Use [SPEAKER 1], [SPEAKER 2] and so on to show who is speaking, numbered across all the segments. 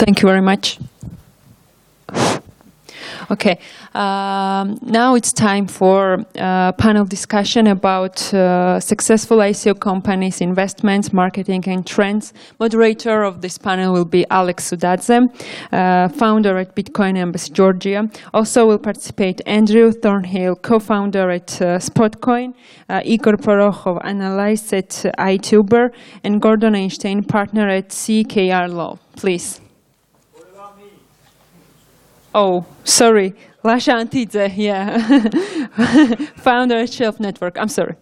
[SPEAKER 1] Thank you very much. Okay, um, now it's time for uh, panel discussion about uh, successful ICO companies, investments, marketing, and trends. Moderator of this panel will be Alex Sudadze, uh, founder at Bitcoin Embassy Georgia. Also will participate Andrew Thornhill, co-founder at uh, Spotcoin, uh, Igor Porokhov, analyst at iTuber, and Gordon Einstein, partner at CKR Law. Please. Oh, sorry. Lasha Antidze, yeah. Founder Shelf Network. I'm sorry.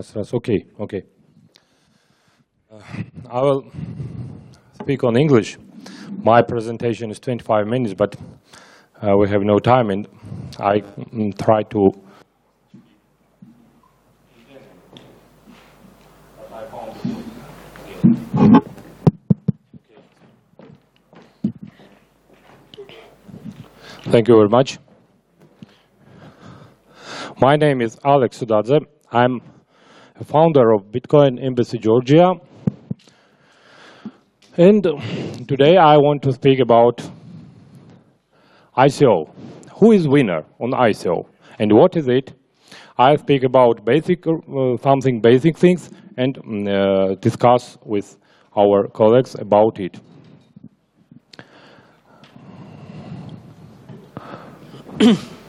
[SPEAKER 2] Russ, Russ. Okay, okay. Uh, I will speak on English. My presentation is 25 minutes, but uh, we have no time, and I mm, try to. Thank you very much. My name is Alex Sudadze. I'm founder of Bitcoin Embassy Georgia. And today I want to speak about ICO. Who is winner on ICO and what is it? I'll speak about basic, uh, something basic things and mm, uh, discuss with our colleagues about it.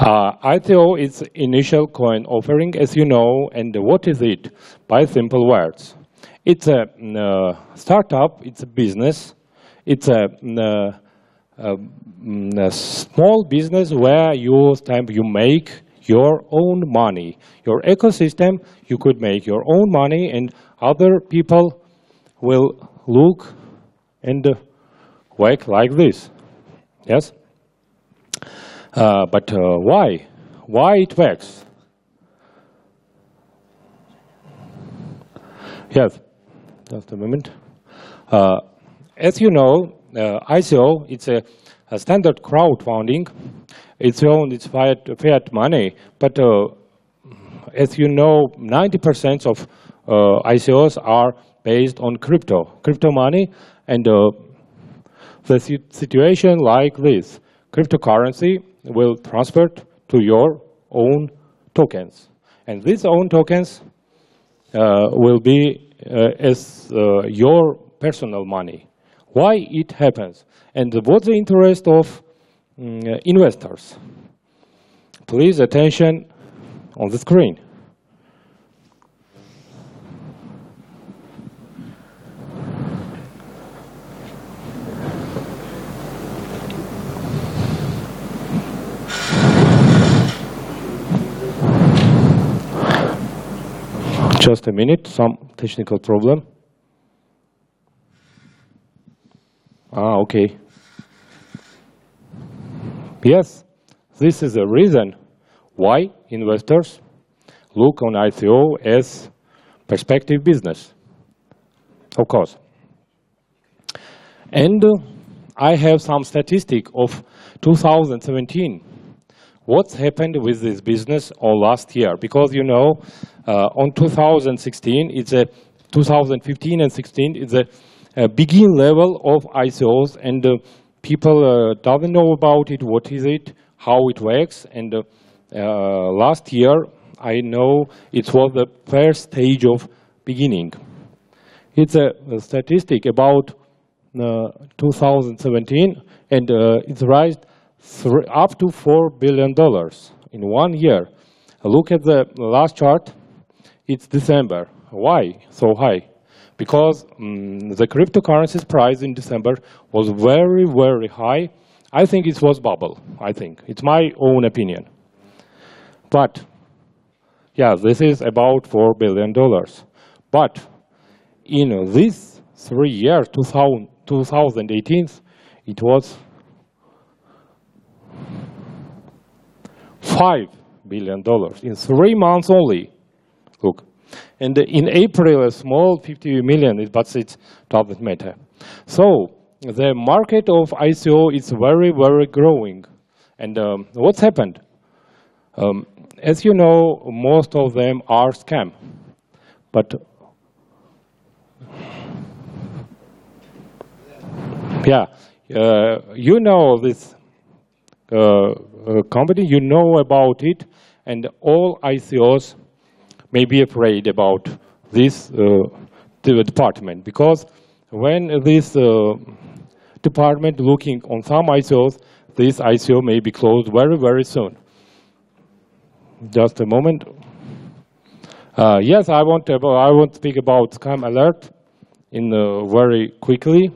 [SPEAKER 2] Uh, ICO is initial coin offering, as you know, and what is it? By simple words. It's a mm, uh, startup, it's a business, it's a, mm, uh, mm, a small business where you, you make your own money. Your ecosystem, you could make your own money and other people will look and work like this. Yes? Uh, but uh, why? Why it works? Yes, just a moment. Uh, as you know, uh, ICO, it's a, a, standard crowdfunding. It's own, it's fiat, fiat money. But uh, as you know, 90% of ICOs are based on crypto, crypto money. And the situation like this, cryptocurrency will transfer to your own tokens. And these own tokens uh, will be uh, as uh, your personal money. Why it happens? And what's the interest of um, investors? Please attention on the screen. Just a minute, some technical problem. Ah, okay. Yes, this is a reason why investors look on ICO as perspective business, of course. And uh, I have some statistic of 2017 what's happened with this business all last year. Because, you know, uh, on 2016, it's a 2015 and 16, it's a, a begin level of ICOs, and uh, people uh, doesn't know about it, what is it, how it works, and uh, uh, last year, I know it was the first stage of beginning. It's a, a statistic about uh, 2017, and it's raised up to $4 billion in one year. Look at the last chart. It's December. Why so high? Because um, the cryptocurrency's price in December was very, very high. I think it was bubble, I think. It's my own opinion. But, yeah, this is about $4 billion. But in this three years, 2000, 2018, it was five billion dollars in three months only. Look, and in April, a small 50 million, but it doesn't matter. So the market of ICO is very, very growing. And um, what's happened? Um, as you know, most of them are scam. But yeah, uh, you know this company, you know about it, and all ICOs may be afraid about this uh, department because when this uh, department looking on some ICOs, this ICO may be closed very, very soon. Just a moment. Uh, yes, I want to, I want to speak about scam alert in uh, very quickly.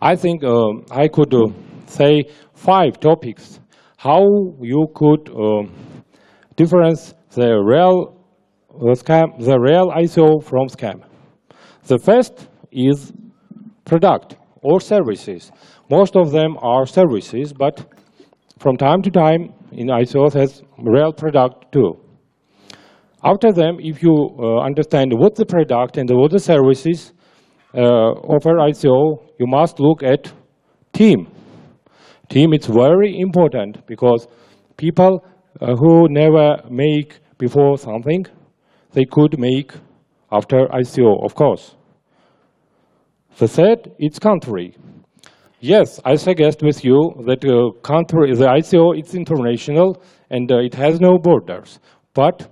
[SPEAKER 2] I think uh, I could uh, say five topics how you could uh, difference the real scam, the real ICO from scam. The first is product or services. Most of them are services, but from time to time in ICOs has real product too. After them, if you uh, understand what the product and what the services uh, offer ICO, you must look at team. Team it's very important because people uh, who never make before something, they could make after ICO, of course. The third, it's country. Yes, I suggest with you that uh, country, the ICO is international and uh, it has no borders. But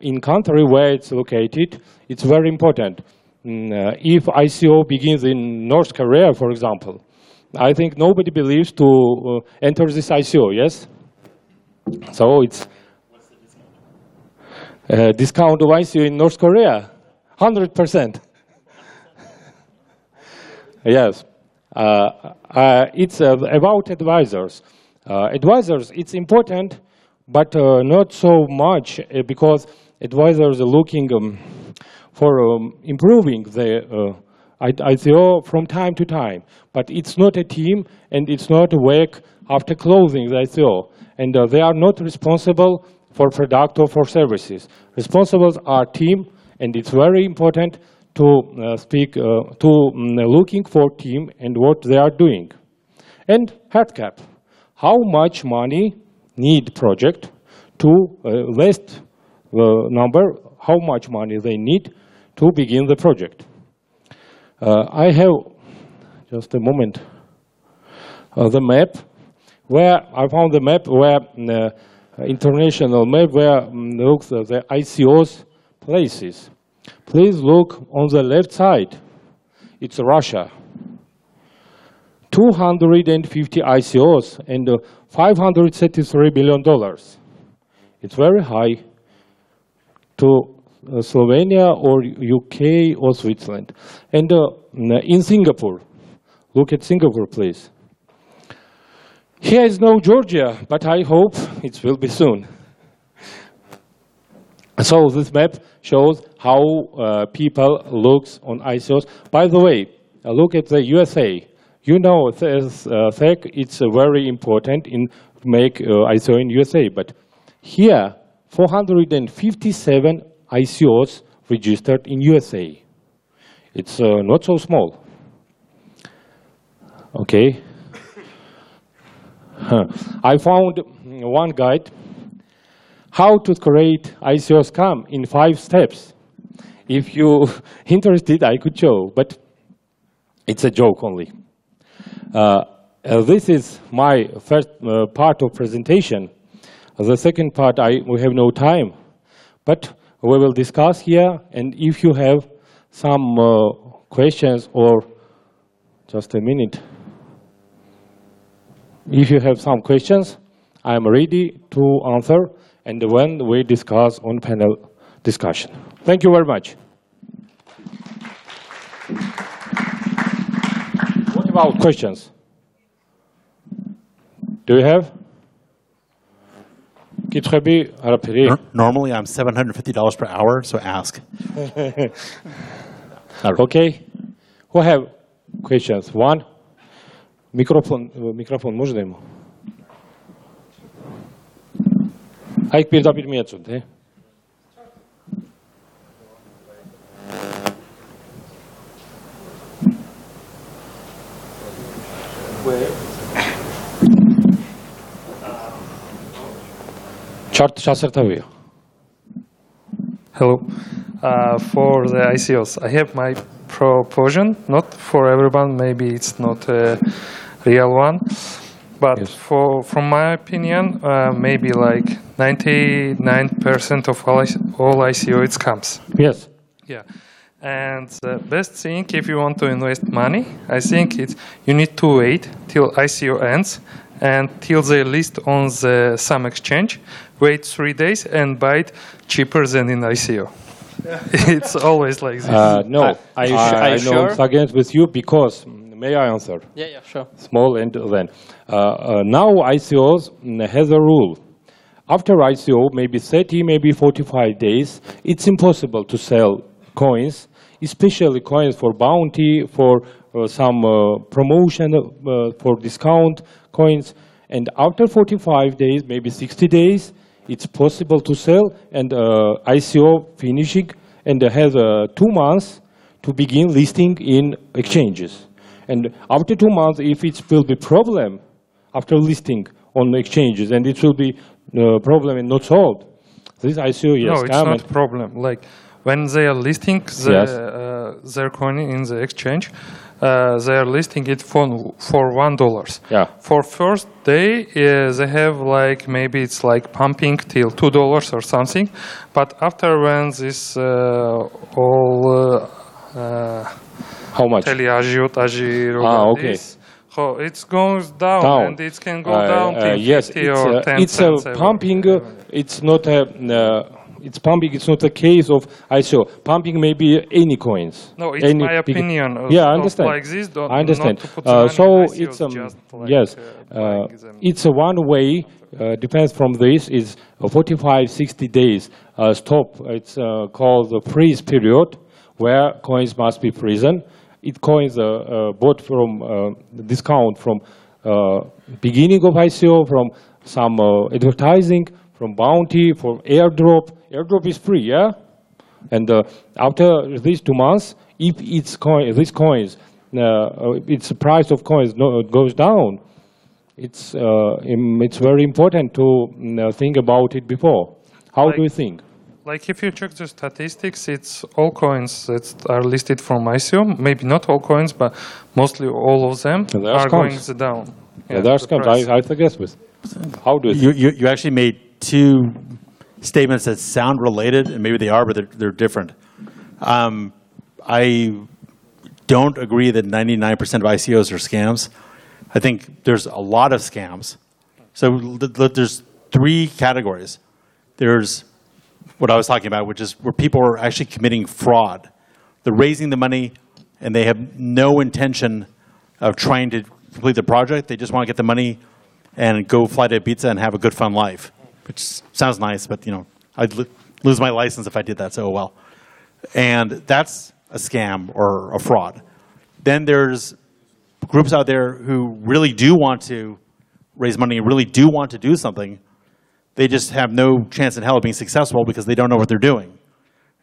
[SPEAKER 2] in country where it's located, it's very important. Mm, uh, if ICO begins in North Korea, for example, I think nobody believes to uh, enter this ICO, yes? So it's uh, discount of ICO in North Korea, 100%. yes. Uh, uh, it's uh, about advisors. advisors, it's important, but not so much because advisors are looking um, for um, improving the ICO from time to time. But it's not a team and it's not work after closing I ICO. And uh, they are not responsible for product or for services. Responsible are team and it's very important to uh, speak, uh, to um, looking for team and what they are doing. And hard cap, how much money need project to uh, list the number, how much money they need to begin the project. Uh, I have, just a moment, uh, the map, where I found the map where uh, international map where um, looks the ICOs places. Please look on the left side. It's Russia. 250 ICOs and uh, $533 billion. It's very high to Slovenia or UK or Switzerland. And uh, in Singapore, look at Singapore, please. Here is no Georgia, but I hope it will be soon. So this map shows how uh, people looks on ICOs. By the way, uh, look at the USA. You know, this, uh, it's very important in make uh, ICO in USA, but here 457 ICOs registered in USA. It's uh, not so small. Okay. I found one guide how to create ICO scam in five steps. If you interested, I could show, but it's a joke only. Uh, uh, this is my first uh, part of presentation. The second part, I, we have no time, but we will discuss here, and if you have some uh, questions or just a minute. If you have some questions, I am ready to answer and when we discuss on panel discussion. Thank you very much. What about questions? Do you have?
[SPEAKER 3] Normally, I'm $750 per hour, so ask.
[SPEAKER 2] okay. Who have questions? One? Mikrofon, mikrofon može da imamo? Hajde pirda-bir mječu, de? Chart şaşırtıyor.
[SPEAKER 4] Hello. Uh, for the ICOs, I have my proposition. Not for everyone, maybe it's not a real one, but
[SPEAKER 2] Yes.
[SPEAKER 4] for from my opinion, uh, maybe like 99% of all, all ICO it comes.
[SPEAKER 2] Yes.
[SPEAKER 4] Yeah. And the best thing if you want to invest money, I think it's you need to wait till ICO ends and till they list on the some exchange. Wait three days and buy it cheaper than in ICO. it's always like this.
[SPEAKER 2] Uh, no,
[SPEAKER 5] Are- are you su- are
[SPEAKER 2] I,
[SPEAKER 5] you
[SPEAKER 2] I know
[SPEAKER 5] sure?
[SPEAKER 2] I'm against with you because, may I answer?
[SPEAKER 5] Yeah, yeah, sure.
[SPEAKER 2] small and then. Uh, uh, now ICOs mm, has a rule. After ICO, maybe 30, maybe 45 days, it's impossible to sell coins, especially coins for bounty, for uh, some uh, promotion, uh, for discount coins. And after 45 days, maybe 60 days, it's possible to sell and uh, ICO finishing and has uh, two months to begin listing in exchanges. And after two months, if it will be problem after listing on exchanges, and it will be uh, problem and not solved, this ICO yes,
[SPEAKER 4] no, it's not a problem. Like when they are listing the,
[SPEAKER 2] Yes.
[SPEAKER 4] uh, their coin in the exchange, uh, they are listing it for for one dollars.
[SPEAKER 2] Yeah.
[SPEAKER 4] For first day, uh, they have like maybe it's like pumping till two dollars or something, but after when this uh, all uh, uh,
[SPEAKER 2] how much? Ah, okay.
[SPEAKER 4] so it goes down,
[SPEAKER 2] Down.
[SPEAKER 4] and it can go
[SPEAKER 2] Uh,
[SPEAKER 4] down
[SPEAKER 2] uh,
[SPEAKER 4] till
[SPEAKER 2] yes, it's
[SPEAKER 4] or
[SPEAKER 2] a,
[SPEAKER 4] 10
[SPEAKER 2] it's a pumping. uh, It's not a. It's pumping. It's not a case of ICO. Pumping may be any coins.
[SPEAKER 4] No, it's
[SPEAKER 2] any
[SPEAKER 4] my opinion.
[SPEAKER 2] Yeah, I understand.
[SPEAKER 4] Like this, don't,
[SPEAKER 2] I understand.
[SPEAKER 4] Not to put the
[SPEAKER 2] Uh, so it's um,
[SPEAKER 4] like,
[SPEAKER 2] yes,
[SPEAKER 4] uh,
[SPEAKER 2] uh, it's a one way. Uh, depends from this is uh, 45, 60 days uh, stop. It's uh, called the freeze period, where coins must be frozen. It coins bought from uh, discount from uh, beginning of ICO, from some uh, advertising, from bounty, from airdrop. Airdrop is free, yeah. And uh, after these two months, if it's coin, these coins, uh, uh, its price of coins no, goes down, it's uh, it's very important to mm, uh, think about it before. How do you think?
[SPEAKER 4] Like if you check the statistics, it's all coins that are listed from ICO. Maybe not all coins, but mostly all of them
[SPEAKER 2] And
[SPEAKER 4] are going
[SPEAKER 2] coins.
[SPEAKER 4] the down.
[SPEAKER 2] Yeah, there's
[SPEAKER 4] the
[SPEAKER 2] comes.
[SPEAKER 4] price.
[SPEAKER 2] I, I suggest with. How do you?
[SPEAKER 3] You, you, you actually made two statements that sound related, and maybe they are, but they're, they're different. Um, I don't agree that 99% of ICOs are scams. I think there's a lot of scams. So there's three categories. There's what I was talking about, which is where people are actually committing fraud. They're raising the money, and they have no intention of trying to complete the project. They just want to get the money and go fly to Ibiza and have a good, fun life, which sounds nice, but you know, I'd lo- lose my license if I did that. So oh well, and that's a scam or a fraud. Then there's groups out there who really do want to raise money and really do want to do something. They just have no chance in hell of being successful because they don't know what they're doing.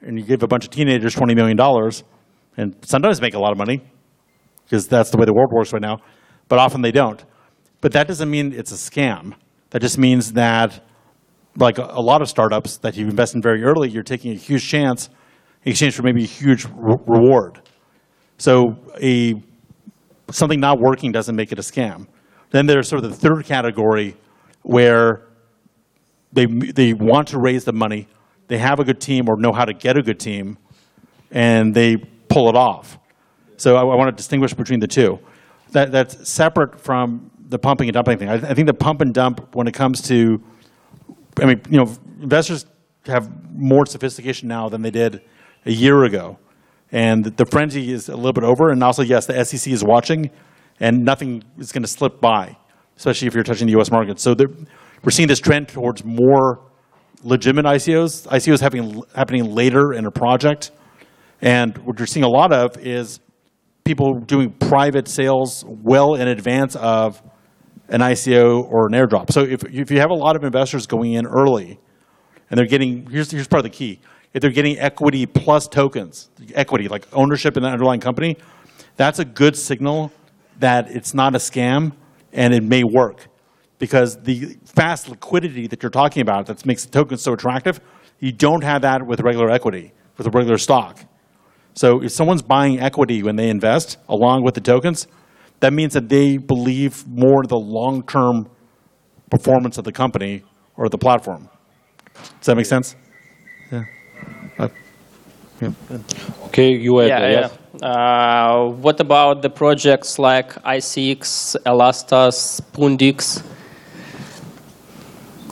[SPEAKER 3] And you give a bunch of teenagers $20 million, and sometimes make a lot of money because that's the way the world works right now, but often they don't. But that doesn't mean it's a scam. That just means that, like a, lot of startups that you invest in very early, you're taking a huge chance in exchange for maybe a huge re- reward. So a something not working doesn't make it a scam. Then there's sort of the third category where they, they want to raise the money, they have a good team or know how to get a good team, and they pull it off. So I, I want to distinguish between the two. That, that's separate from the pumping and dumping thing. I, I think the pump and dump, when it comes to, I mean, you know, investors have more sophistication now than they did a year ago. And the frenzy is a little bit over. And also, yes, the SEC is watching, and nothing is going to slip by, especially if you're touching the U.S. market. So we're seeing this trend towards more legitimate ICOs, ICOs having, happening later in a project. And what you're seeing a lot of is people doing private sales well in advance of an ICO or an airdrop. So if, if you have a lot of investors going in early and they're getting, here's, here's part of the key. If they're getting equity plus tokens, equity, like ownership in the underlying company, that's a good signal that it's not a scam and it may work. Because the fast liquidity that you're talking about that makes the tokens so attractive, you don't have that with regular equity, with a regular stock. So if someone's buying equity when they invest along with the tokens, that means that they believe more in the long-term performance of the company or the platform. Does that make sense? Yeah. Uh, yeah.
[SPEAKER 2] Okay, you add,
[SPEAKER 5] Yeah,
[SPEAKER 2] yes?
[SPEAKER 5] yeah. Uh, what about the projects like ICX, Elastos, Pundi X?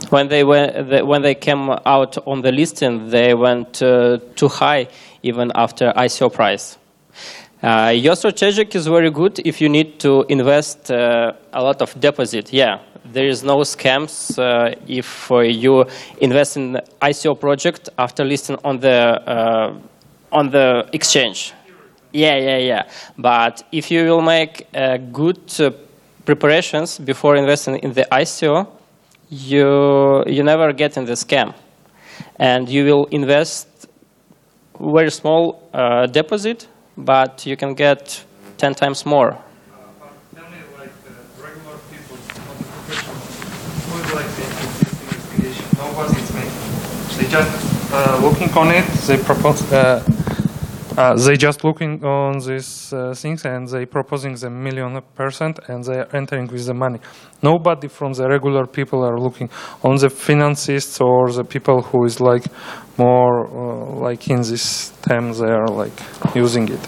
[SPEAKER 5] When they went, when they came out on the listing, they went uh, too high even after ICO price. Uh, your strategic is very good if you need to invest uh, a lot of deposit. Yeah, there is no scams uh, if uh, you invest in ICO project after listing on the uh, on the exchange. Yeah, yeah, yeah. But if you will make uh, good preparations before investing in the ICO, you you never get in the scam, and you will invest very small deposit, but you can get ten times more.
[SPEAKER 4] They just uh, looking on it. They propose. Uh, uh, they just looking on these uh, things and they proposing the million percent and they are entering with the money. Nobody from the regular people are looking on the financists or the people who is like more uh, like in this term they are like using it.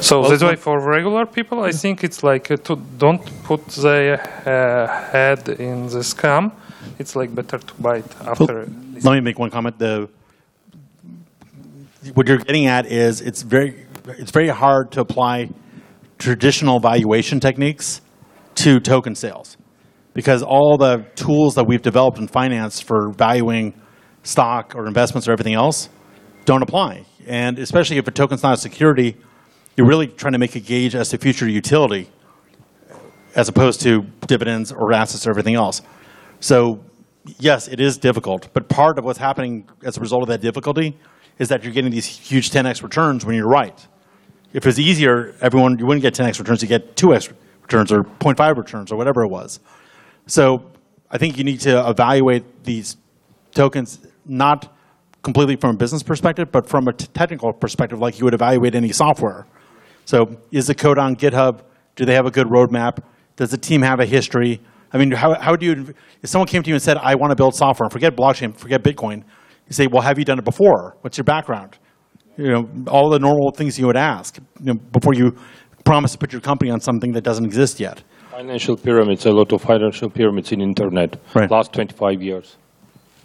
[SPEAKER 4] So that's why for regular people, I think it's like uh, to don't put their uh, head in the scam. It's like better to buy it after.
[SPEAKER 3] Let me make one comment. The what you're getting at is it's very it's very hard to apply traditional valuation techniques to token sales because all the tools that we've developed in finance for valuing stock or investments or everything else don't apply. And especially if a token's not a security, you're really trying to make a gauge as to future utility as opposed to dividends or assets or everything else. So yes, it is difficult, but part of what's happening as a result of that difficulty is that you're getting these huge 10x returns when you're right. If it was easier, everyone you wouldn't get 10x returns, you get 2x returns or 0.5 returns or whatever it was. So I think you need to evaluate these tokens not completely from a business perspective, but from a t- technical perspective, like you would evaluate any software. So is the code on GitHub? Do they have a good roadmap? Does the team have a history? I mean, how, how do you, if someone came to you and said, I want to build software, forget blockchain, forget Bitcoin, you say, well, have you done it before? What's your background? You know, all the normal things you would ask you know, before you promise to put your company on something that doesn't exist yet.
[SPEAKER 2] Financial pyramids, a lot of financial pyramids in internet,
[SPEAKER 3] Right.
[SPEAKER 2] last 25 years.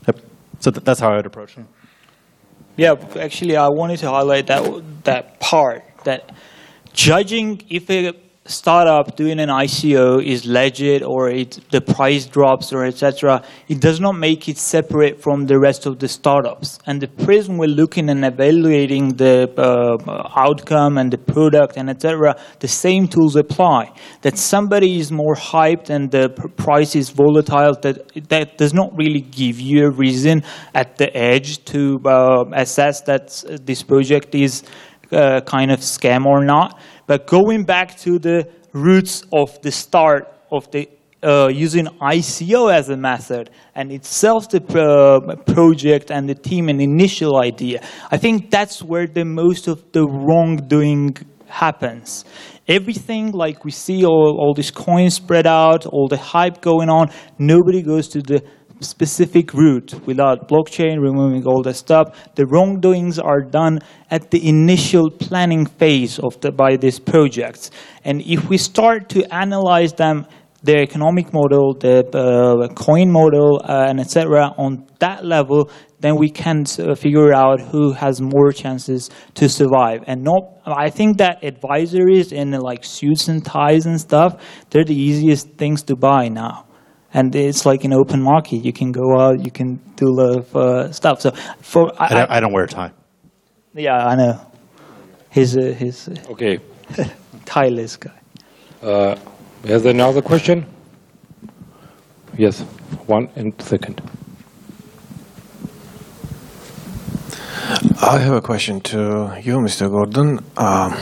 [SPEAKER 3] Yep. So th- that's how I would approach it.
[SPEAKER 6] Yeah, actually, I wanted to highlight that that part that judging if a startup doing an ICO is legit or it, the price drops or etc. It does not make it separate from the rest of the startups. And the prism we're looking and evaluating the uh, outcome and the product and etc. The same tools apply. That somebody is more hyped and the pr- price is volatile. That that does not really give you a reason at the edge to uh, assess that uh, this project is uh, kind of scam or not. But going back to the roots of the start of the uh, using ICO as a method and itself the uh, project and the team and initial idea, I think that's where the most of the wrongdoing happens. Everything like we see all, all these coins spread out, all the hype going on, nobody goes to the specific route without blockchain, removing all the stuff. The wrongdoings are done at the initial planning phase of the, by these projects. And if we start to analyze them, the economic model, the uh, coin model, uh, and etc. on that level, then we can uh, figure out who has more chances to survive. And not, I think that advisories in like suits and ties and stuff, they're the easiest things to buy now and it's like an open market. You can go out, you can do a lot of uh, stuff. So for
[SPEAKER 3] I, don't, I don't wear a tie.
[SPEAKER 6] yeah, I know. He's a he's a
[SPEAKER 2] Okay.
[SPEAKER 6] tireless guy.
[SPEAKER 2] Uh, Is there another question? Yes, one and second.
[SPEAKER 7] I have a question to you, Mr. Gordon. Um,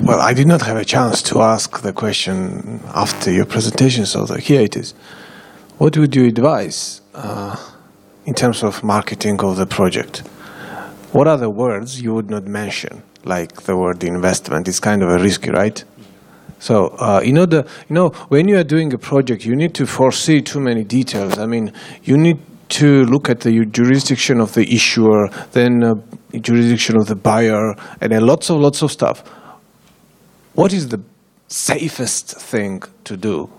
[SPEAKER 7] well, I did not have a chance to ask the question after your presentation, so here it is. What would you advise uh, in terms of marketing of the project? What are the words you would not mention, like the word investment? It's kind of a risky, right? So uh, know the you know when you are doing a project, you need to foresee too many details. I mean, you need to look at the jurisdiction of the issuer, then uh, jurisdiction of the buyer, and then lots of lots of stuff. What is the safest thing to do,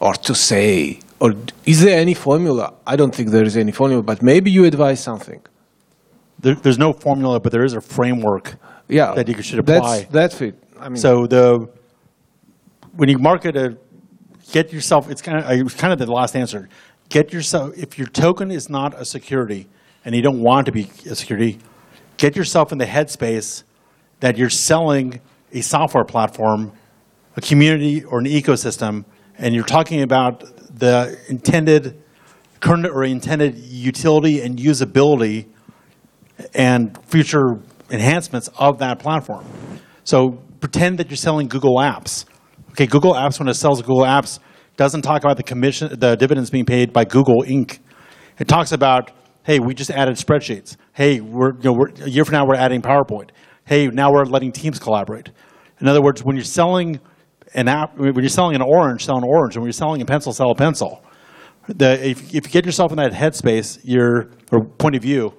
[SPEAKER 7] or to say, or is there any formula? I don't think there is any formula, but maybe you advise something.
[SPEAKER 3] There, there's no formula, but there is a framework
[SPEAKER 7] Yeah,
[SPEAKER 3] that you should apply.
[SPEAKER 7] That's, that's it. I mean,
[SPEAKER 3] So the when you market a, get yourself. It's kind of it's kind of the last answer. Get yourself if your token is not a security and you don't want to be a security, get yourself in the headspace that you're selling a software platform, a community or an ecosystem, and you're talking about the intended current or intended utility and usability and future enhancements of that platform. So pretend that you're selling Google Apps. Okay, Google Apps when it sells Google Apps doesn't talk about the commission, the dividends being paid by Google Inc. It talks about, hey, we just added spreadsheets. Hey, we're, you know, we're, a year from now we're adding PowerPoint. Hey, now we're letting teams collaborate. In other words, when you're selling an app, when you're selling an orange, sell an orange. And when you're selling a pencil, sell a pencil. The, if, if you get yourself in that headspace, your or point of view,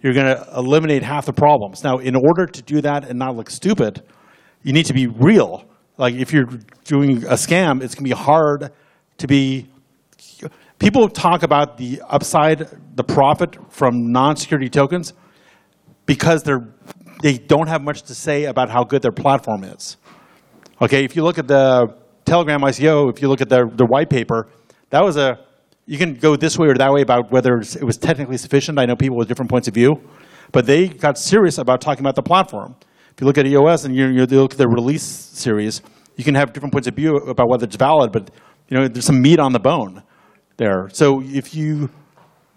[SPEAKER 3] you're going to eliminate half the problems. Now, in order to do that and not look stupid, you need to be real. Like if you're doing a scam, it's going to be hard to be. People talk about the upside, the profit from non-security tokens, because they're they don't have much to say about how good their platform is. Okay, if you look at the Telegram ICO, if you look at their, their white paper, that was a, you can go this way or that way about whether it was technically sufficient. I know people with different points of view, but they got serious about talking about the platform. If you look at EOS and you, you look at the release series, you can have different points of view about whether it's valid, but you know, there's some meat on the bone there. So if you,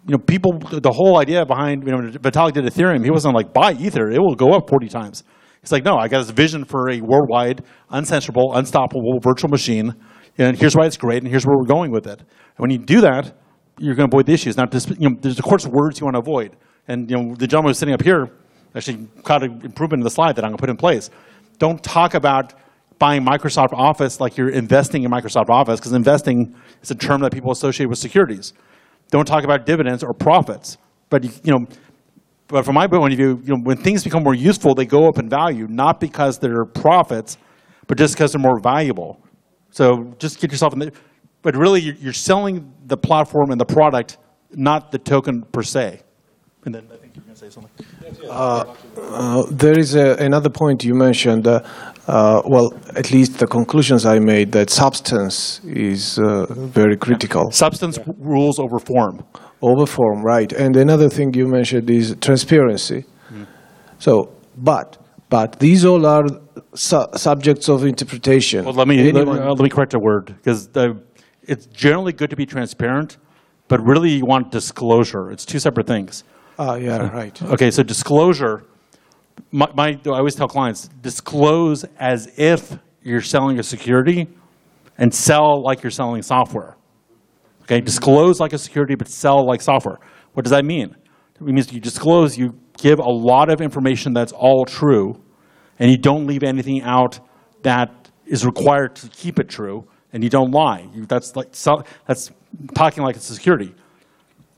[SPEAKER 3] you know, people, the whole idea behind, you know, Vitalik did Ethereum, he wasn't like, buy Ether, it will go up 40 times. He's like, no, I got this vision for a worldwide, uncensorable, unstoppable virtual machine, and here's why it's great, and here's where we're going with it. And when you do that, you're going to avoid the issues. Now, just, you know, there's of course words you want to avoid. And you know, the gentleman who's sitting up here actually caught an improvement in the slide that I'm going to put in place. Don't talk about buying Microsoft Office like you're investing in Microsoft Office, because investing is a term that people associate with securities. Don't talk about dividends or profits. But you know, but from my point of view, you know, when things become more useful, they go up in value, not because they're profits, but just because they're more valuable. So just get yourself in the. But really, you're, you're selling the platform and the product, not the token per se. And then I think you're going to say something.
[SPEAKER 7] Uh, there is a, another point you mentioned. Uh, uh, well, at least the conclusions I made that substance is uh, very critical.
[SPEAKER 3] Substance rules over form.
[SPEAKER 7] Over form, right? And another thing you mentioned is transparency. So, but but these all are su- subjects of interpretation.
[SPEAKER 3] Well, let me let, me- uh, let me correct a word because it's generally good to be transparent, but really you want disclosure. It's two separate things.
[SPEAKER 7] Ah, yeah, right.
[SPEAKER 3] Okay, so disclosure. My, my, I always tell clients disclose as if you're selling a security, and sell like you're selling software. Okay, disclose like a security, but sell like software. What does that mean? It means you disclose, you give a lot of information that's all true, and you don't leave anything out that is required to keep it true, and you don't lie. You, that's like sell, that's talking like it's a security.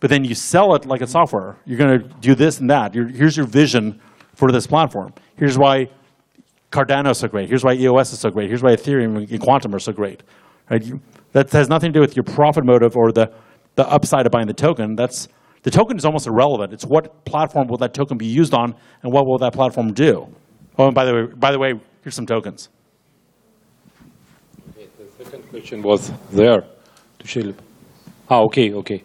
[SPEAKER 3] But then you sell it like a software. You're going to do this and that. You're, here's your vision for this platform. Here's why Cardano is so great. Here's why EOS is so great. Here's why Ethereum and Qtum are so great. Right? You, that has nothing to do with your profit motive or the, the upside of buying the token. That's, the token is almost irrelevant. It's what platform will that token be used on and what will that platform do. Oh, and by the way, by the way here's some tokens.
[SPEAKER 2] The second question was there. to Shilip. Ah, okay, okay.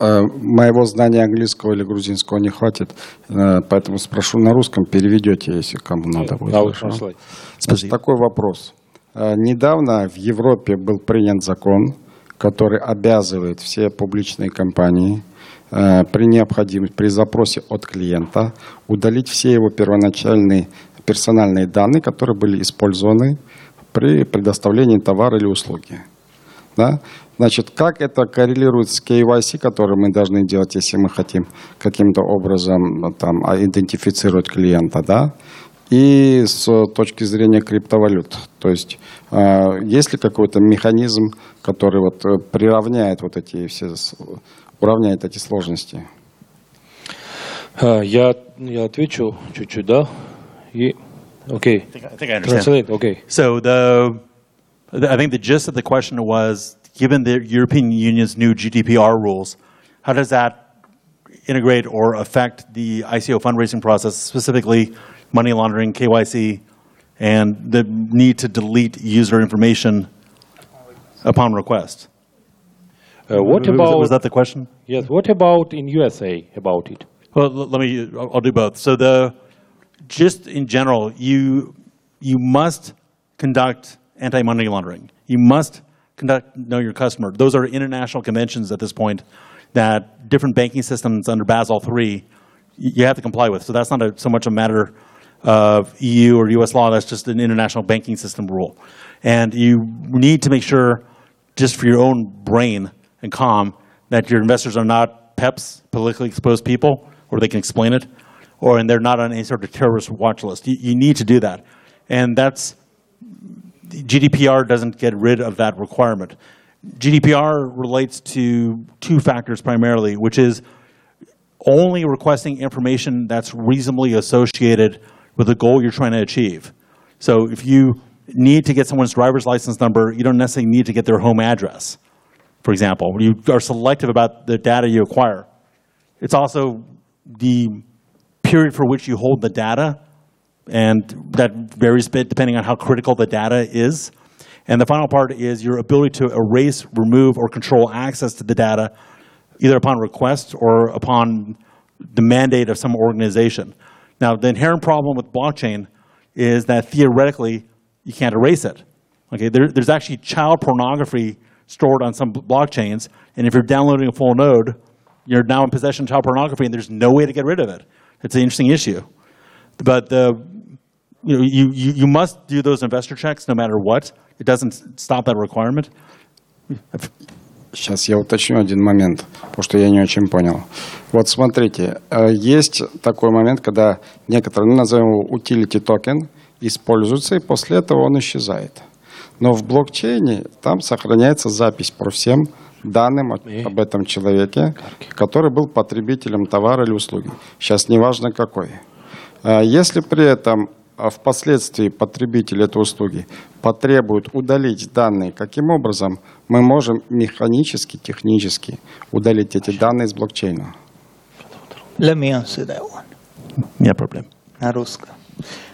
[SPEAKER 8] Э, Моего знания английского или грузинского не хватит, э, поэтому спрошу на русском, переведете, если кому надо будет.
[SPEAKER 2] Translate.
[SPEAKER 8] Значит, такой вопрос. Э, Недавно в Европе был принят закон, который обязывает все публичные компании при необходимости, при запросе от клиента удалить все его первоначальные персональные данные, которые были использованы при предоставлении товара или услуги. Да? Значит, как это коррелирует с KYC, который мы должны делать, если мы хотим каким-то образом э, там, а, идентифицировать клиента, да? И с точки зрения криптовалют. То есть, э, есть ли какой-то механизм, который вот э, приравняет вот эти все, уравняет эти сложности?
[SPEAKER 2] А, Я, я отвечу чуть-чуть, да? И, окей.
[SPEAKER 3] I think I understand.
[SPEAKER 2] Translate, окей.
[SPEAKER 3] So the, the, I think the gist of the question was, given the European Union's new GDPR rules, how does that integrate or affect the ICO fundraising process, specifically money laundering, KYC, and the need to delete user information upon request?
[SPEAKER 2] Uh, what
[SPEAKER 3] Was that-
[SPEAKER 2] about,
[SPEAKER 3] was that the question?
[SPEAKER 2] yes, what about in USA about it?
[SPEAKER 3] Well, let me, I'll I'll do both. So the, just in general, you, you must conduct anti-money laundering. You must conduct, know your customer. Those are international conventions at this point that different banking systems under Basel III, you have to comply with. So that's not a, so much a matter of EU or US law, that's just an international banking system rule. And you need to make sure, just for your own brain and calm, that your investors are not PEPs, politically exposed people, or they can explain it, or and they're not on any sort of terrorist watch list. You, you need to do that. And that's, GDPR doesn't get rid of that requirement. GDPR relates to two factors primarily, which is only requesting information that's reasonably associated with the goal you're trying to achieve. So if you need to get someone's driver's license number, you don't necessarily need to get their home address, for example. You are selective about the data you acquire. It's also the period for which you hold the data, and that varies a bit depending on how critical the data is. And the final part is your ability to erase, remove, or control access to the data, either upon request or upon the mandate of some organization. Now, the inherent problem with blockchain is that theoretically you can't erase it. Okay, there, there's actually child pornography stored on some blockchains, and if you're downloading a full node, you're now in possession of child pornography, and there's no way to get rid of it. It's an interesting issue. But the, you, know, you, you, you must do those investor checks no matter what. It doesn't stop that requirement.
[SPEAKER 8] Сейчас я уточню один момент, потому что я не очень понял. Вот смотрите, э, есть такой момент, когда некоторые, ну, назовем его utility токен, используется, и после этого он исчезает. Но в блокчейне там сохраняется запись про всем данным об этом человеке, который был потребителем товара или услуги. Сейчас неважно какой. А Если при этом а, впоследствии потребитель этой услуги потребует удалить данные, каким образом мы можем механически, технически удалить эти данные из блокчейна?
[SPEAKER 6] Let me answer that one.
[SPEAKER 3] Нет проблем.
[SPEAKER 6] На русском.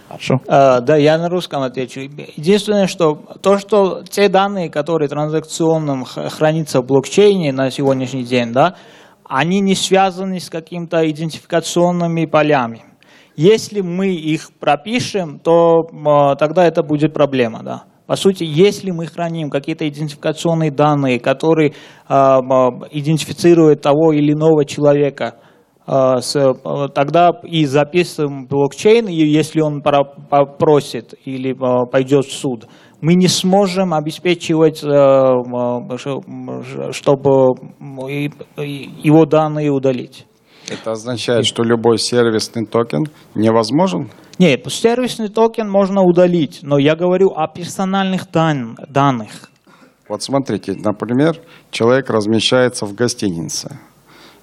[SPEAKER 3] Хорошо.
[SPEAKER 6] А, да, я на русском отвечу. Единственное, что то, что те данные, которые транзакционным хранятся в блокчейне на сегодняшний день, да, они не связаны с какими-то идентификационными полями. Если мы их пропишем, то м, тогда это будет проблема, да. По сути, если мы храним какие-то идентификационные данные, которые а, м, идентифицируют того или иного человека, а, с, а, тогда и записываем блокчейн, и если он попросит или а, пойдет в суд, мы не сможем обеспечивать, а, чтобы его данные удалить.
[SPEAKER 8] Это означает, что любой сервисный токен невозможен?
[SPEAKER 6] Нет, сервисный токен можно удалить, но я говорю о персональных дан- данных.
[SPEAKER 8] Вот смотрите, например, человек размещается в гостинице.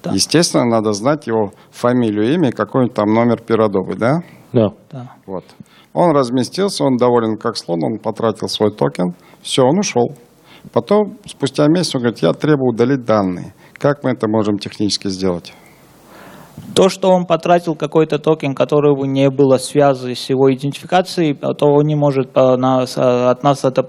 [SPEAKER 6] Да.
[SPEAKER 8] Естественно, надо знать его фамилию, имя, какой-нибудь там номер пиродовый, да?
[SPEAKER 2] No.
[SPEAKER 6] Да.
[SPEAKER 8] Вот. Он разместился, он доволен как слон, он потратил свой токен, все, он ушел. Потом, спустя месяц, он говорит, я требую удалить данные. Как мы это можем технически сделать?
[SPEAKER 6] То, что он потратил какой-то токен, которого не было связи с его идентификацией, то он не может по нас, от нас это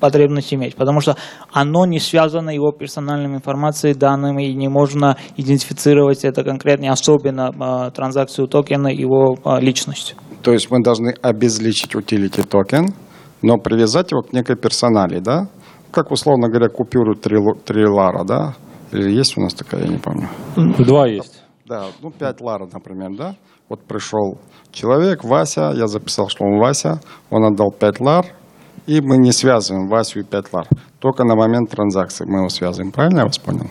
[SPEAKER 6] потребность иметь, потому что оно не связано его персональными информацией, данными, и не можно идентифицировать это конкретно, особенно транзакцию токена, его личность.
[SPEAKER 8] То есть мы должны обезличить утилити токен, но привязать его к некой персонали, да? Как, условно говоря, купюру 3, 3 лара, да? Или есть у нас такая, я не помню.
[SPEAKER 2] Два есть.
[SPEAKER 8] Да, ну 5 лара, например, да? Вот пришел человек, Вася, я записал, что он Вася, он отдал 5 лар, и мы не связываем Васю и 5 лар. Только на момент транзакции мы его связываем. Правильно я вас понял?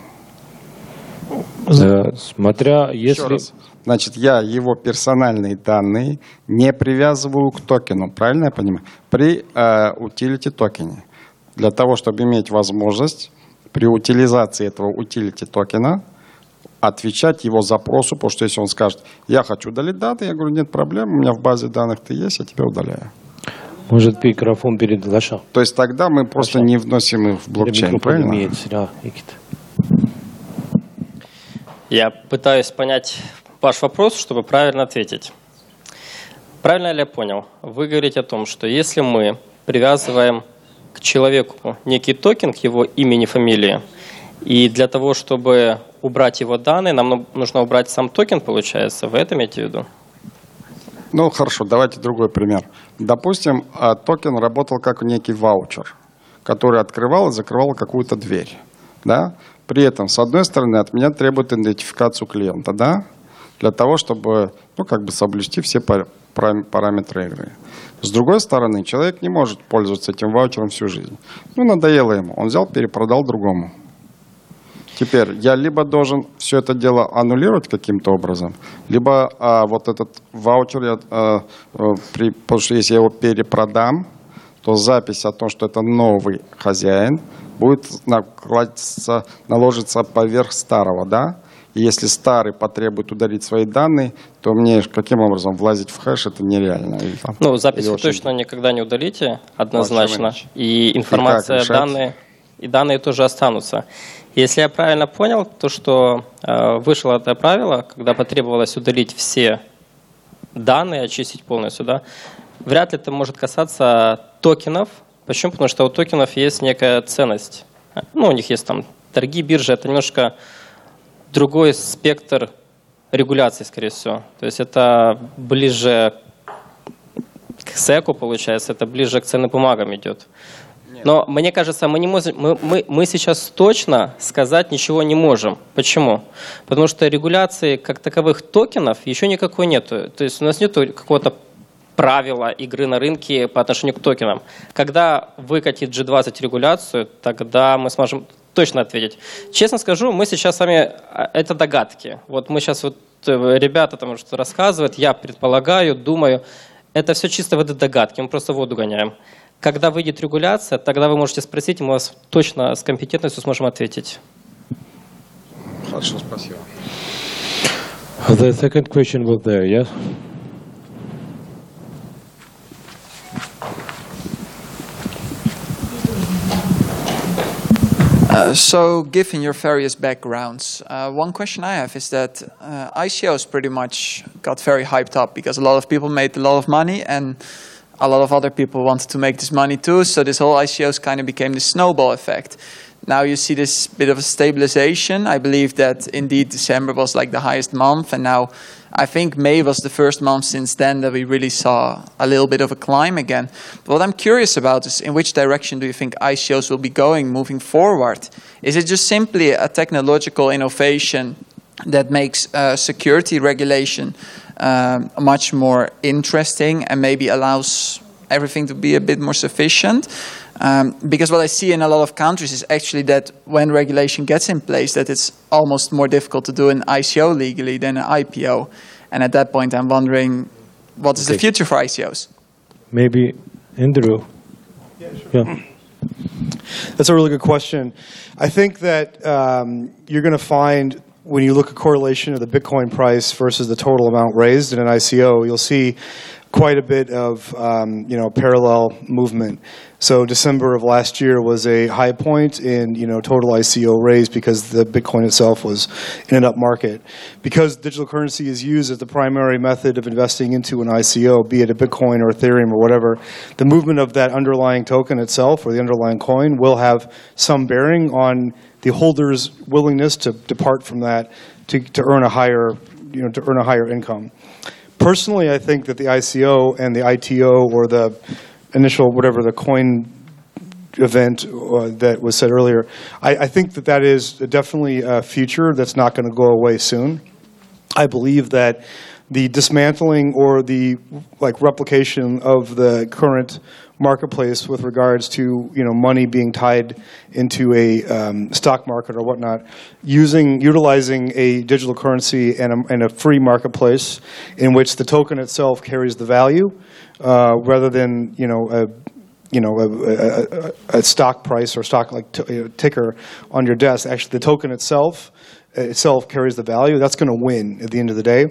[SPEAKER 2] Э, смотря
[SPEAKER 8] Еще
[SPEAKER 2] если...
[SPEAKER 8] раз. Значит, я его персональные данные не привязываю к токену, правильно я понимаю? При э, утилити токене. Для того, чтобы иметь возможность при утилизации этого утилити токена отвечать его запросу, потому что если он скажет, я хочу удалить данные, я говорю, нет проблем, у меня в базе данных ты есть, я тебя удаляю.
[SPEAKER 2] Может, микрофон перед Лаша?
[SPEAKER 8] То есть тогда мы просто не вносим их в блокчейн, правильно?
[SPEAKER 2] имеется, да.
[SPEAKER 5] Я пытаюсь понять ваш вопрос, чтобы правильно ответить. Правильно ли я понял? Вы говорите о том, что если мы привязываем человеку некий токен к его имени, фамилии, и для того, чтобы убрать его данные, нам ну- нужно убрать сам токен, получается? Вы это имеете в виду?
[SPEAKER 8] Ну, хорошо, давайте другой пример. Допустим, а, токен работал как некий ваучер, который открывал и закрывал какую-то дверь. Да? При этом, с одной стороны, от меня требует идентификацию клиента, да? Для того, чтобы ну, как бы соблюсти все пар- парам- параметры игры. С другой стороны, человек не может пользоваться этим ваучером всю жизнь. Ну, надоело ему. Он взял, перепродал другому. Теперь я либо должен все это дело аннулировать каким-то образом, либо а, вот этот ваучер, я, а, а, при, потому что если я его перепродам, то запись о том, что это новый хозяин, будет наложиться поверх старого, да? И если старый потребует удалить свои данные, то мне каким образом влазить в хэш это нереально. Или там-
[SPEAKER 5] Ну, запись вы
[SPEAKER 8] очень-
[SPEAKER 5] точно никогда не удалите, однозначно. И информация,
[SPEAKER 8] решать?
[SPEAKER 5] данные, и данные тоже останутся. Если я правильно понял, то что э, вышло это правило, когда потребовалось удалить все данные, очистить полностью, да, вряд ли это может касаться токенов. Почему? Потому что у токенов есть некая ценность. Ну, у них есть там торги, биржи, это немножко другой спектр регуляции, скорее всего. То есть это ближе к СЭКу, получается, это ближе к ценным бумагам идет. Но мне кажется, мы, не можем, мы, мы, мы сейчас точно сказать ничего не можем. Почему? Потому что регуляции как таковых токенов еще никакой нету. То есть у нас нет какого-то правила игры на рынке по отношению к токенам. Когда выкатит G20 регуляцию, тогда мы сможем точно ответить. Честно скажу, мы сейчас с вами, а, это догадки. Вот мы сейчас вот э, ребята там что-то рассказывают, я предполагаю, думаю, это все чисто воды догадки, мы просто воду гоняем. Когда выйдет регуляция, тогда вы можете спросить, и мы вас точно с компетентностью сможем ответить.
[SPEAKER 8] Хорошо, спасибо.
[SPEAKER 2] The second question was there, yes?
[SPEAKER 9] Uh, so, given your various backgrounds, uh, one question I have is that uh, ICOs pretty much got very hyped up because a lot of people made a lot of money and a lot of other people wanted to make this money too. So, this whole ICOs kind of became the snowball effect. Now you see this bit of a stabilization. I believe that indeed December was like the highest month, and now I think May was the first month since then that we really saw a little bit of a climb again. But what I'm curious about is in which direction do you think ICOs will be going moving forward? Is it just simply a technological innovation that makes uh, security regulation um, much more interesting and maybe allows everything to be a bit more sufficient? Um, because what I see in a lot of countries is actually that when regulation gets in place, that it's almost more difficult to do an ICO legally than an IPO. And at that point, I'm wondering, what is the future for ICOs?
[SPEAKER 2] Maybe Andrew. Yeah.
[SPEAKER 10] That's a really good question. I think that um, you're going to find when you look at correlation of the Bitcoin price versus the total amount raised in an ICO, you'll see quite a bit of um, you know parallel movement. So December of last year was a high point in you know total ICO raise because the Bitcoin itself was in an up market. Because digital currency is used as the primary method of investing into an ICO, be it a Bitcoin or Ethereum or whatever, the movement of that underlying token itself or the underlying coin will have some bearing on the holder's willingness to depart from that to, to earn a higher you know to earn a higher income. Personally, I think that the ICO and the ITO or the initial whatever the coin event uh, that was said earlier, I, I think that that is definitely a future that's not going to go away soon. I believe that the dismantling or the like replication of the current marketplace with regards to you know money being tied into a um, stock market or whatnot, using utilizing a digital currency and a, and a free marketplace in which the token itself carries the value, uh, rather than you know a you know, a, a, a, stock price or stock like t- know, ticker on your desk. Actually, the token itself itself carries the value. That's going to win at the end of the day.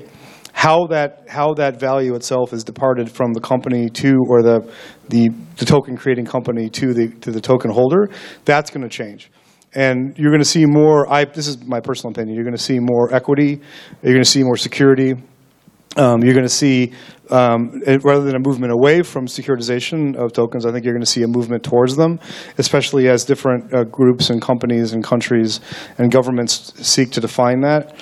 [SPEAKER 10] How that how that value itself is departed from the company to or the the, the token creating company to the to the token holder, that's going to change. And you're going to see more. I, this is my personal opinion. You're going to see more equity. You're going to see more security. Um, you're going to see, um, it- rather than a movement away from securitization of tokens, I think you're going to see a movement towards them, especially as different uh, groups and companies and countries and governments seek to define that.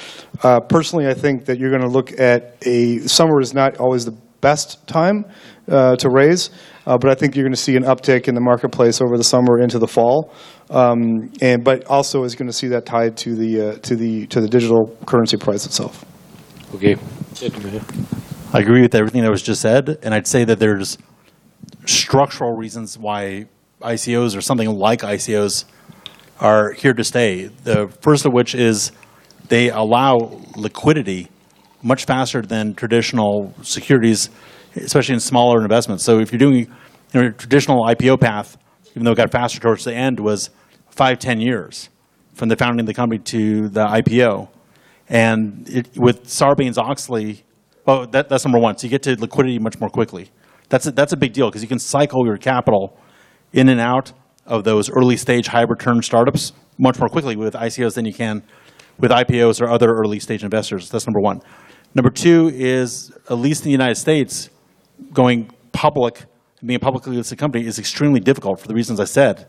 [SPEAKER 10] Uh, personally, I think that you're going to look at a summer is not always the best time uh, to raise, uh, but I think you're going to see an uptick in the marketplace over the summer into the fall, um, and but also is going to see that tied to the uh, to the to the digital currency price itself.
[SPEAKER 2] Okay.
[SPEAKER 3] I agree with everything that was just said, and I'd say that there's structural reasons why ICOs or something like ICOs are here to stay. The first of which is they allow liquidity much faster than traditional securities, especially in smaller investments. So if you're doing you know, your traditional IPO path, even though it got faster towards the end, was five, ten years from the founding of the company to the IPO. And it, with Sarbanes-Oxley, well, that, that's number one. So you get to liquidity much more quickly. That's a, that's a big deal because you can cycle your capital in and out of those early stage high return startups much more quickly with ICOs than you can with IPOs or other early stage investors. That's number one. Number two is, at least in the United States, going public, being a publicly listed company is extremely difficult for the reasons I said.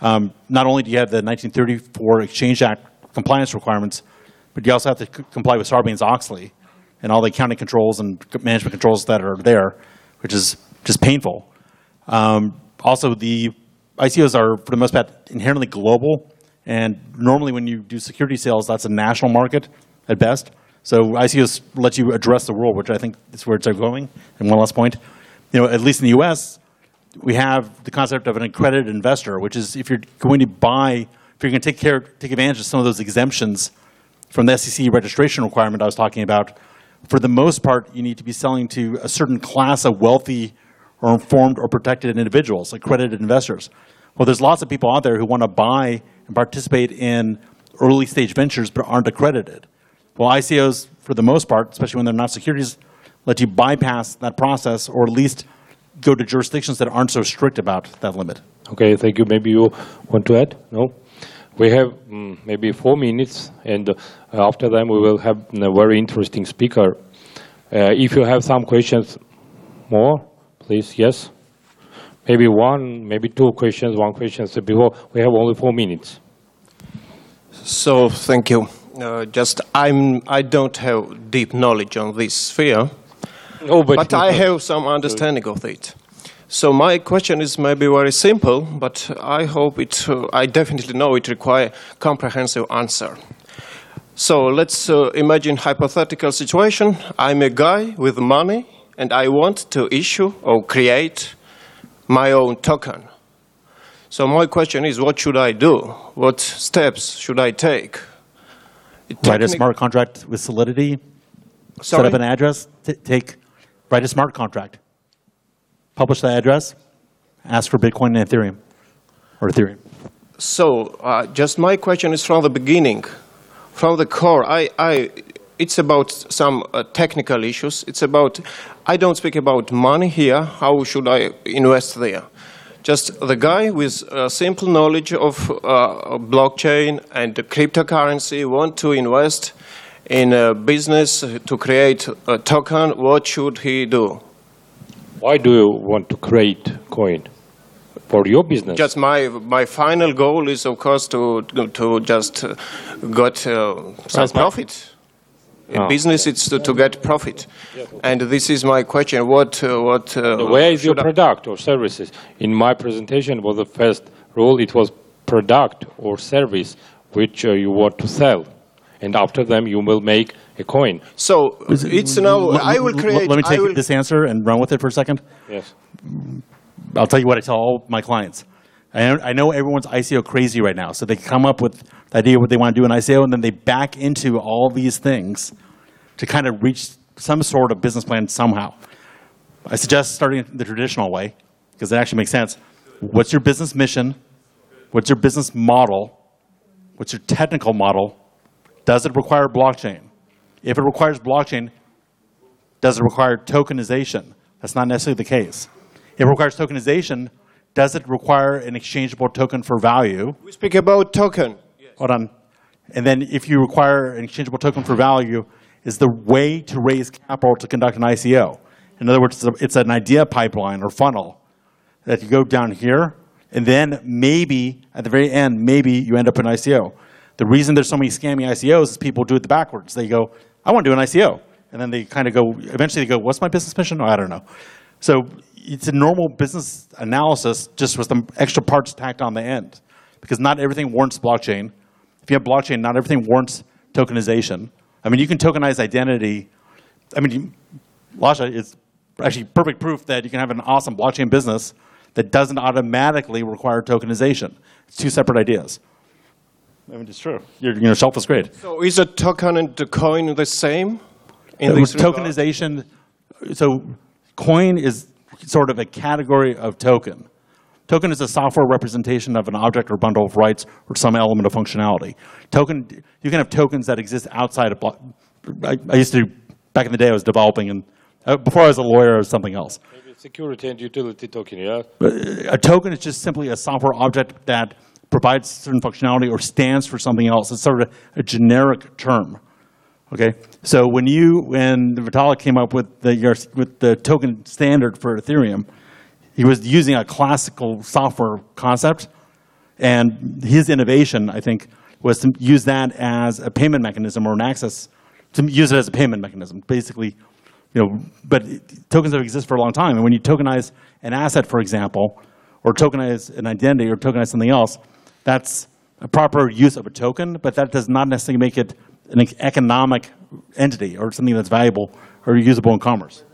[SPEAKER 3] Um, not only do you have the 1934 Exchange Act compliance requirements, but you also have to c- comply with Sarbanes-Oxley and all the accounting controls and c- management controls that are there, which is just painful. Um, also, the ICOs are, for the most part, inherently global, and normally when you do security sales, that's a national market at best. So ICOs let you address the world, which I think is where it's going. And one last point, you know, at least in the U.S., we have the concept of an accredited investor, which is if you're going to buy, if you're going to take care, take advantage of some of those exemptions from the SEC registration requirement I was talking about, for the most part, you need to be selling to a certain class of wealthy or informed or protected individuals, accredited investors. Well, there's lots of people out there who want to buy and participate in early stage ventures but aren't accredited. Well, ICOs, for the most part, especially when they're not securities, let you bypass that process or at least go to jurisdictions that aren't so strict about that limit.
[SPEAKER 2] Okay, thank you. Maybe you want to add? No? We have mm, maybe four minutes, and uh, after that we will have a very interesting speaker. Uh, if you have some questions more, please, yes? Maybe one, maybe two questions, one question. So before, we have only four minutes.
[SPEAKER 11] So thank you. Uh, just I'm I don't have deep knowledge on this sphere,
[SPEAKER 2] No, but,
[SPEAKER 11] but I have some understanding of it. So my question is maybe very simple, but I hope it. Uh, I definitely know it require comprehensive answer. So let's uh, imagine hypothetical situation. I'm a guy with money, and I want to issue or create my own token. So my question is, what should I do? What steps should I take? It
[SPEAKER 3] Write a smart contract with Solidity, set up an address, t- take, write a smart contract, publish the address, ask for Bitcoin and Ethereum, or Ethereum.
[SPEAKER 11] So, uh, just my question is from the beginning, from the core. I, I it's about some uh, technical issues. It's about, I don't speak about money here. How should I invest there? Just the guy with uh, simple knowledge of uh, blockchain and cryptocurrency want to invest in a business to create a token. What should he do?
[SPEAKER 2] Why do you want to create coin? For your business?
[SPEAKER 11] Just my my final goal is, of course, to to just uh, get uh, some profit. In
[SPEAKER 2] Ah.
[SPEAKER 11] business, it's to, to get profit, and this is my question: What uh, what? Uh,
[SPEAKER 2] Where is your
[SPEAKER 11] should I-
[SPEAKER 2] product or services? In my presentation was the first rule, it was product or service which uh, you want to sell. And after them, you will make a coin.
[SPEAKER 11] So it's now.
[SPEAKER 3] Let-
[SPEAKER 11] I will
[SPEAKER 3] let-
[SPEAKER 11] create.
[SPEAKER 3] Let me
[SPEAKER 11] I
[SPEAKER 3] take
[SPEAKER 11] will-
[SPEAKER 3] this answer and run with it for a second.
[SPEAKER 2] Yes.
[SPEAKER 3] I'll tell you what I tell all my clients. I know, I know everyone's ICO crazy right now, so they come up with the idea of what they want to do in ICO, and then they back into all these things to kind of reach some sort of business plan somehow. I suggest starting the traditional way because it actually makes sense. What's your business mission? What's your business model? What's your technical model? Does it require blockchain? If it requires blockchain, does it require tokenization? That's not necessarily the case. If it requires tokenization, does it require an exchangeable token for value?
[SPEAKER 11] We speak about token.
[SPEAKER 3] Hold on. And then if you require an exchangeable token for value, is the way to raise capital to conduct an ICO. In other words, it's an idea pipeline or funnel that you go down here, and then maybe at the very end, maybe you end up in ICO. The reason there's so many scammy ICOs is people do it backwards. They go, I want to do an ICO. And then they kind of go, eventually they go, what's my business mission? Oh, I don't know. So it's a normal business analysis just with some extra parts tacked on the end. Because not everything warrants blockchain. If you have blockchain, not everything warrants tokenization. I mean, you can tokenize identity. I mean, Lasha is actually perfect proof that you can have an awesome blockchain business that doesn't automatically require tokenization. It's two separate ideas. I mean, it's true. Your you know, shelf is great.
[SPEAKER 11] So is a token and the coin the same? In
[SPEAKER 3] Uh,
[SPEAKER 11] this regard?
[SPEAKER 3] tokenization, so coin is sort of a category of token. Token is a software representation of an object or bundle of rights or some element of functionality. Token, you can have tokens that exist outside of block. I, I used to, back in the day, I was developing, and uh, before I was a lawyer, I was something else.
[SPEAKER 2] Security and utility token, yeah?
[SPEAKER 3] But a token is just simply a software object that provides certain functionality or stands for something else. It's sort of a generic term. Okay, so when you when Vitalik came up with the with the token standard for Ethereum, he was using a classical software concept, and his innovation, I think, was to use that as a payment mechanism or an access to use it as a payment mechanism, basically. You know, but tokens have existed for a long time, and when you tokenize an asset, for example, or tokenize an identity or tokenize something else, that's a proper use of a token, but that does not necessarily make it an economic entity or something that's valuable or usable in commerce.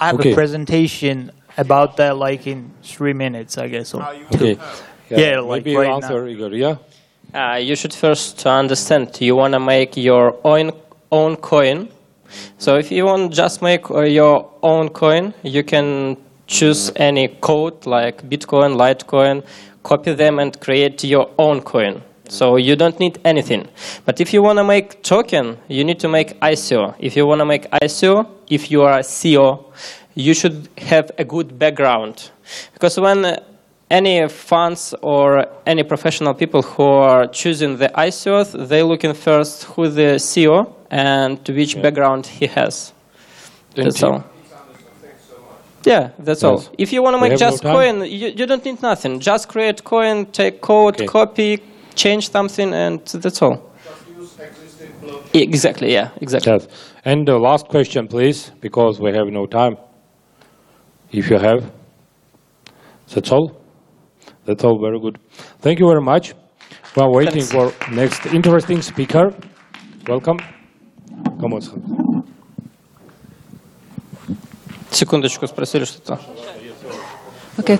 [SPEAKER 6] I have
[SPEAKER 2] Okay.
[SPEAKER 6] a presentation about that like in three minutes, I guess. Or two.
[SPEAKER 2] Okay.
[SPEAKER 6] Yeah, like
[SPEAKER 2] Maybe you
[SPEAKER 6] right
[SPEAKER 2] answer, Igor, yeah?
[SPEAKER 5] Uh, you should first understand you want to make your own own coin. So if you want just make uh, your own coin, you can choose any code like Bitcoin, Litecoin, copy them and create your own coin. So you don't need anything. But if you want to make token, you need to make ICO. If you want to make ICO, if you are a CEO, you should have a good background. Because when uh, any funds or any professional people who are choosing the ICOs, they're looking first who the CEO and to which background he has. That's all. Yeah, that's all. If you want to make
[SPEAKER 2] have no
[SPEAKER 5] just coin, you, you don't need nothing. Just create coin, take code,
[SPEAKER 2] Okay.
[SPEAKER 5] copy, change something, and that's all. Exactly, yeah, exactly.
[SPEAKER 2] Yes. And the last question, please, because we have no time. If you have. That's all? That's all very good. Thank you very much. We are waiting
[SPEAKER 5] Thanks.
[SPEAKER 2] for next interesting speaker. Welcome. Come on.
[SPEAKER 5] Секундочку, спросили что-то.
[SPEAKER 1] Okay,